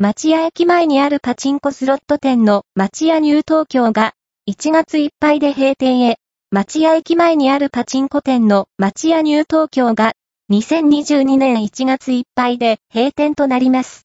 町屋駅前にあるパチンコスロット店の町屋ニュー東京が1月いっぱいで閉店へ、町屋駅前にあるパチンコ店の町屋ニュー東京が2022年1月いっぱいで閉店となります。